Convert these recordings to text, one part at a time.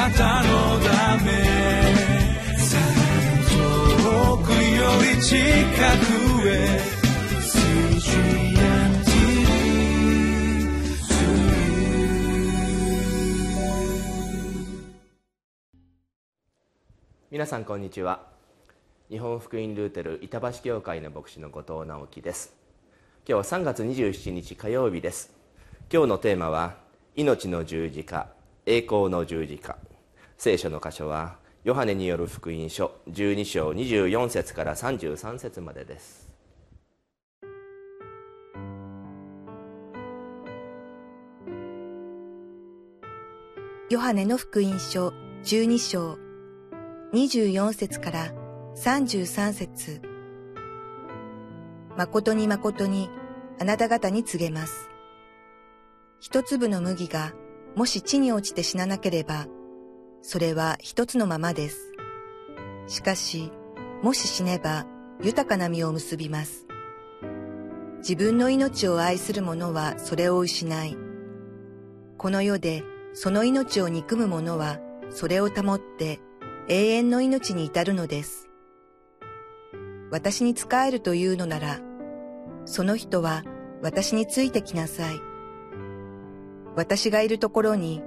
なたのため遠くより近くへ皆さんこんにちは。日本福音ルーテル板橋教会の牧師の後藤直樹です。今日は3月27日火曜日です。今日のテーマは命の十字架栄光の十字架。聖書の箇所はヨハネによる福音書12章24節から33節までですヨハネの福音書12章24節から33節誠に誠にあなた方に告げます。一粒の麦がもし地に落ちて死ななければ、それは一つのままです。しかし、もし死ねば豊かな実を結びます。自分の命を愛する者はそれを失い、この世でその命を憎む者はそれを保って永遠の命に至るのです。私に仕えるというのなら、その人は私についてきなさい。私がいるところに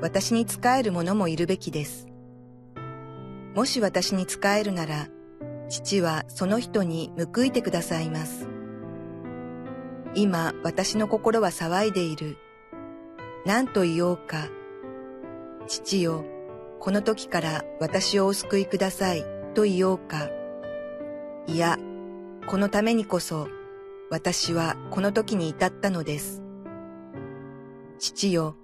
私に仕える者もいるべきです。もし私に仕えるなら、父はその人に報いてくださいます。今私の心は騒いでいる。何と言おうか。父よ、この時から私をお救いくださいと言おうか。いや、このためにこそ私はこの時に至ったのです。父よ、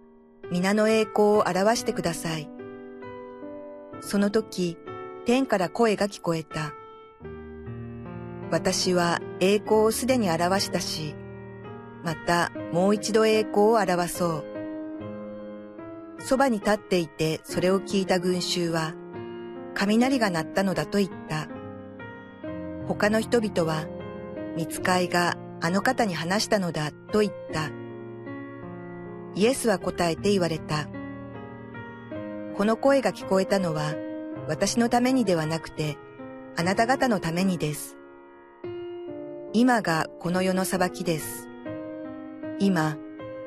皆の栄光を表してください。その時、天から声が聞こえた。私は栄光をすでに表したし、またもう一度栄光を表そう。そばに立っていてそれを聞いた群衆は、雷が鳴ったのだと言った。他の人々は、見つかいがあの方に話したのだと言った。イエスは答えて言われた。この声が聞こえたのは、私のためにではなくて、あなた方のためにです。今がこの世の裁きです。今、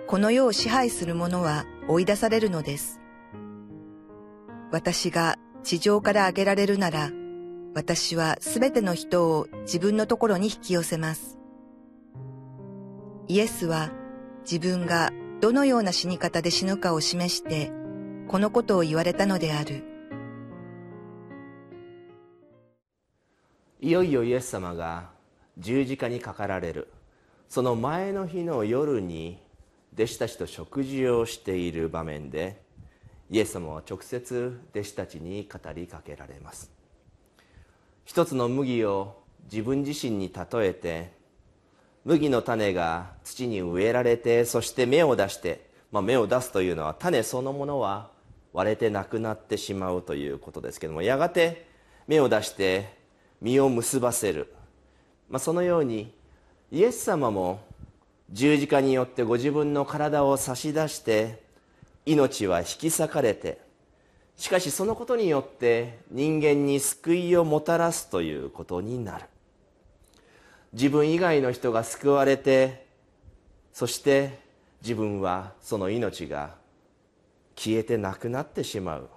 この世を支配する者は追い出されるのです。私が地上から上げられるなら、私はすべての人を自分のところに引き寄せます。イエスは自分がどのような死に方で死ぬかを示して、このことを言われたのである。いよいよイエス様が十字架にかかられる。その前の日の夜に弟子たちと食事をしている場面でイエス様は直接弟子たちに語りかけられます一つの麦を自分自身に例えて麦の種が土に植えられてそして芽を出して、まあ、芽を出すというのは種そのものは割れてなくなってしまうということですけどもやがて芽を出して実を結ばせる、まあ、そのようにイエス様も十字架によってご自分の体を差し出して命は引き裂かれてしかしそのことによって人間に救いをもたらすということになる。自分以外の人が救われてそして自分はその命が消えてなくなってしまう、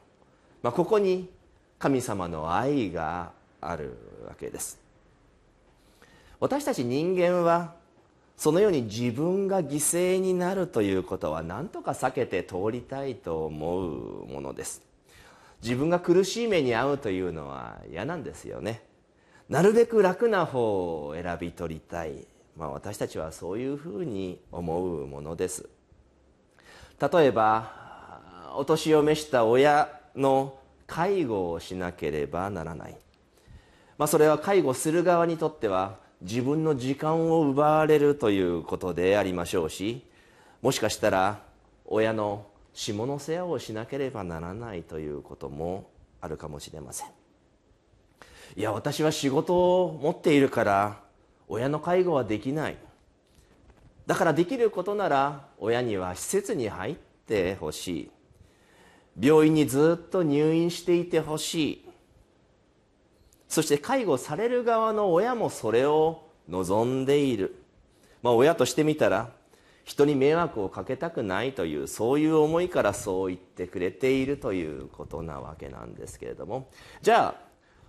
まあ、ここに神様の愛があるわけです。私たち人間はそのように自分が犠牲になるということは何とか避けて通りたいと思うものです。自分が苦しい目に遭うというのは嫌なんですよね。なるべく楽な方を選び取りたい、まあ、私たちはそういうふうに思うものです。例えばお年を召した親の介護をしなければならない、まあ、それは介護する側にとっては自分の時間を奪われるということでありましょうしもしかしたら親の下の世話をしなければならないということもあるかもしれません。いや私は仕事を持っているから親の介護はできない。だからできることなら親には施設に入ってほしい。病院にずっと入院していてほしい。そして介護される側の親もそれを望んでいる、まあ、親としてみたら人に迷惑をかけたくないというそういう思いからそう言ってくれているということなわけなんですけれども。じゃあ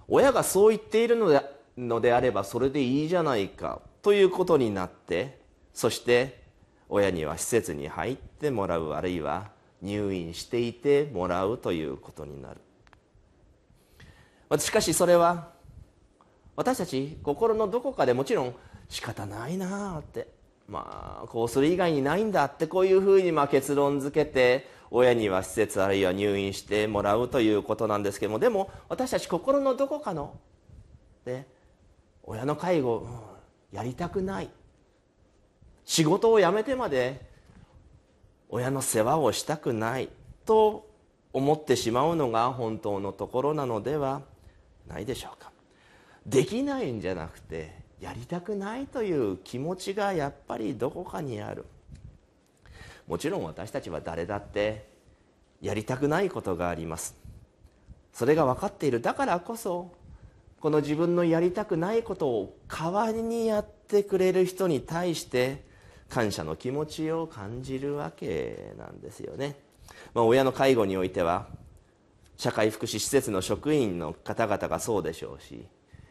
親がそう言っているのでのであればそれでいいじゃないかということになってそして親には施設に入ってもらうあるいは入院していてもらうということになる。しかしそれは私たち心のどこかでもちろん仕方ないなあってまあこうする以外にないんだってこういうふうにまあ結論付けて親には施設あるいは入院してもらうということなんですけどもでも私たち心のどこかので親の介護、うん、やりたくない。仕事を辞めてまで親の世話をしたくない。と思ってしまうのが本当のところなのではないでしょうか。できないんじゃなくてやりたくないという気持ちがやっぱりどこかにある。もちろん私たちは誰だってやりたくないことがあります。それが分かっているだからこそこの自分のやりたくないことを代わりにやってくれる人に対して感謝の気持ちを感じるわけなんですよね、まあ、親の介護においては社会福祉施設の職員の方々がそうでしょうし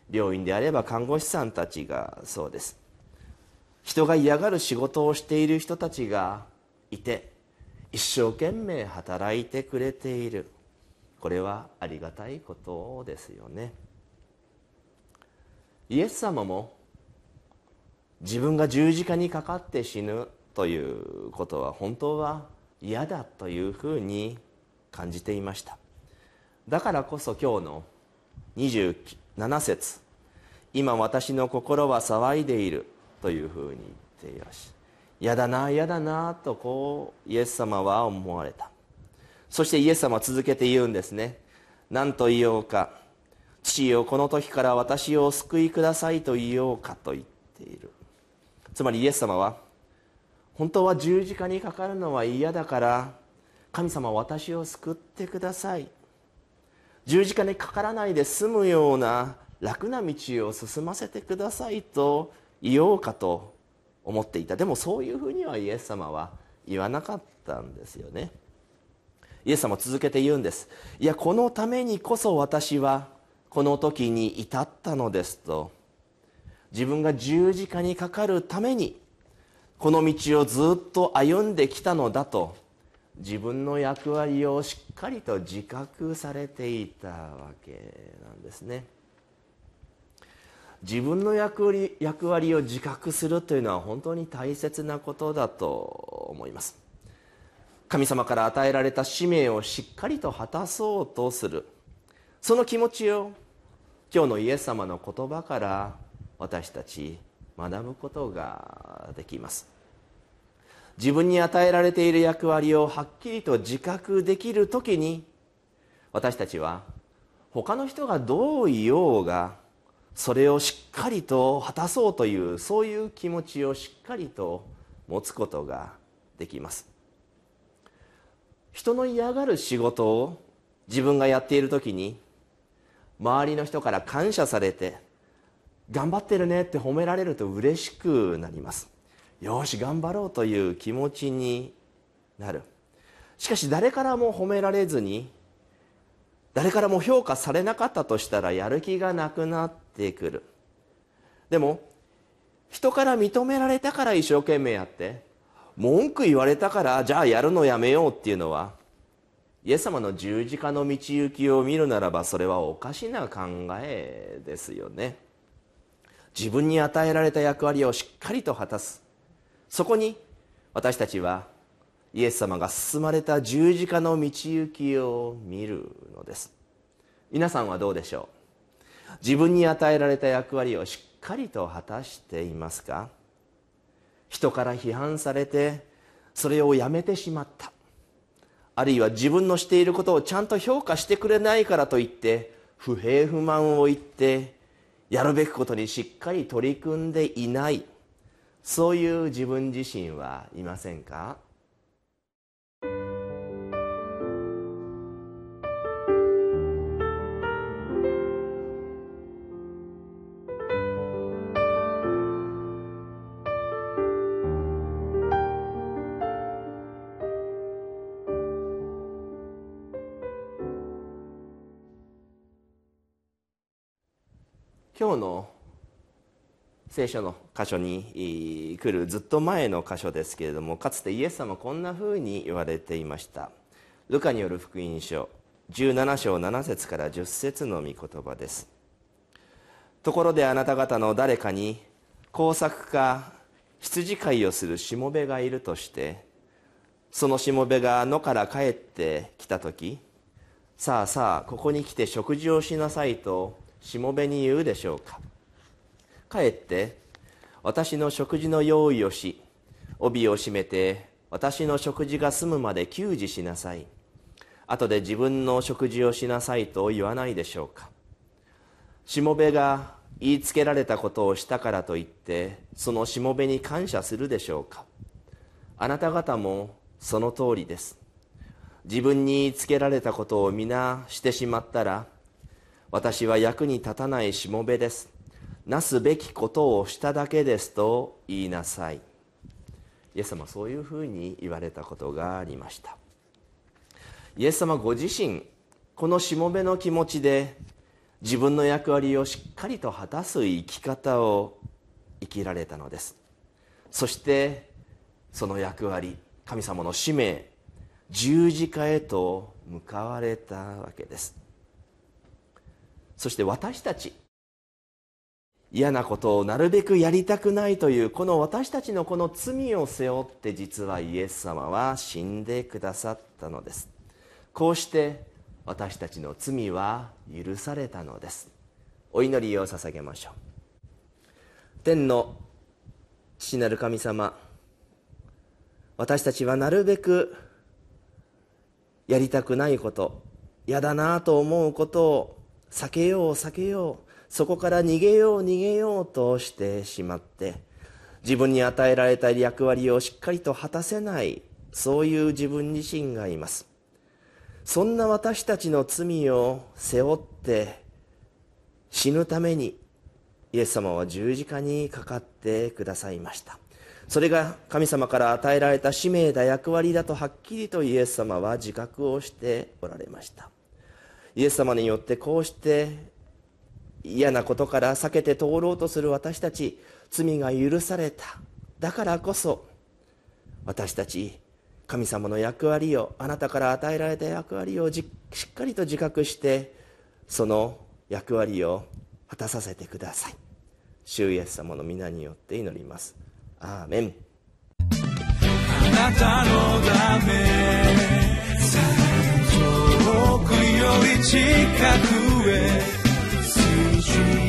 病院であれば看護師さんたちがそうです。人が嫌がる仕事をしている人たちがいて一生懸命働いてくれている。これはありがたいことですよね。イエス様も自分が十字架にかかって死ぬということは本当は嫌だというふうに感じていました。だからこそ今日の27節今私の心は騒いでいる」というふうに言っていらし嫌だな嫌だなとこうイエス様は思われた。そしてイエス様は続けて言うんですね。何と言おうか。父よこの時から私を救いくださいと言おうかと言っている。つまりイエス様は本当は十字架にかかるのは嫌だから神様私を救ってください。十字架にかからないで済むような楽な道を進ませてくださいと言おうかと思っていた。でもそういうふうにはイエス様は言わなかったんですよね。イエス様続けて言うんです。いやこのためにこそ私はこの時に至ったのですと自分が十字架にかかるためにこの道をずっと歩んできたのだと自分の役割をしっかりと自覚されていたわけなんですね。自分の役割役割を自覚するというのは本当に大切なことだと思います。神様から与えられた使命をしっかりと果たそうとする。その気持ちを今日のイエス様の言葉から私たち学ぶことができます。自分に与えられている役割をはっきりと自覚できる時に私たちは他の人がどう言おうがそれをしっかりと果たそうというそういう気持ちをしっかりと持つことができます。人の嫌がる仕事を自分がやっている時に周りの人から感謝されて頑張ってるねって褒められると嬉しくなります。よし頑張ろうという気持ちになる。しかし誰からも褒められずに誰からも評価されなかったとしたらやる気がなくなってくる。でも人から認められたから一生懸命やって文句言われたからじゃあやるのやめようっていうのはイエス様の十字架の道行きを見るならばそれはおかしな考えですよね。自分に与えられた役割をしっかりと果たす。そこに私たちはイエス様が進まれた十字架の道行きを見るのです。皆さんはどうでしょう？自分に与えられた役割をしっかりと果たしていますか？人から批判されてそれをやめてしまった。あるいは自分のしていることをちゃんと評価してくれないからといって不平不満を言ってやるべきことにしっかり取り組んでいない。そういう自分自身はいませんか？今日の聖書の箇所に来るずっと前の箇所ですけれどもかつてイエス様こんなふうに言われていました。ルカによる福音書17章7節から10節の御言葉です。ところであなた方の誰かに工作か羊飼いをするしもべがいるとしてそのしもべが野から帰ってきた時さあさあここに来て食事をしなさいとしもべに言うでしょうか。帰って私の食事の用意をし帯を締めて私の食事が済むまで給仕しなさい。後で自分の食事をしなさいと言わないでしょうか。しもべが言いつけられたことをしたからといってそのしもべに感謝するでしょうか。あなた方もその通りです。自分に言いつけられたことを皆してしまったら私は役に立たないしもべです。なすべきことをしただけですと言いなさい。イエス様そういうふうに言われたことがありました。イエス様ご自身このしもべの気持ちで自分の役割をしっかりと果たす生き方を生きられたのです。そしてその役割神様の使命十字架へと向かわれたわけです。そして私たち嫌なことをなるべくやりたくないというこの私たちのこの罪を背負って実はイエス様は死んでくださったのです。こうして私たちの罪は許されたのです。お祈りを捧げましょう。天の父なる神様私たちはなるべくやりたくないこと嫌だなと思うことを避けよう避けよう。そこから逃げよう逃げようとしてしまって自分に与えられた役割をしっかりと果たせないそういう自分自身がいます。そんな私たちの罪を背負って死ぬためにイエス様は十字架にかかってくださいました。それが神様から与えられた使命だ役割だとはっきりとイエス様は自覚をしておられました。イエス様によってこうして嫌なことから避けて通ろうとする私たち罪が許された。だからこそ私たち神様の役割をあなたから与えられた役割をしっかりと自覚してその役割を果たさせてください。主イエス様の皆によって祈ります。アーメン。あなたのため遠くより近くへ水準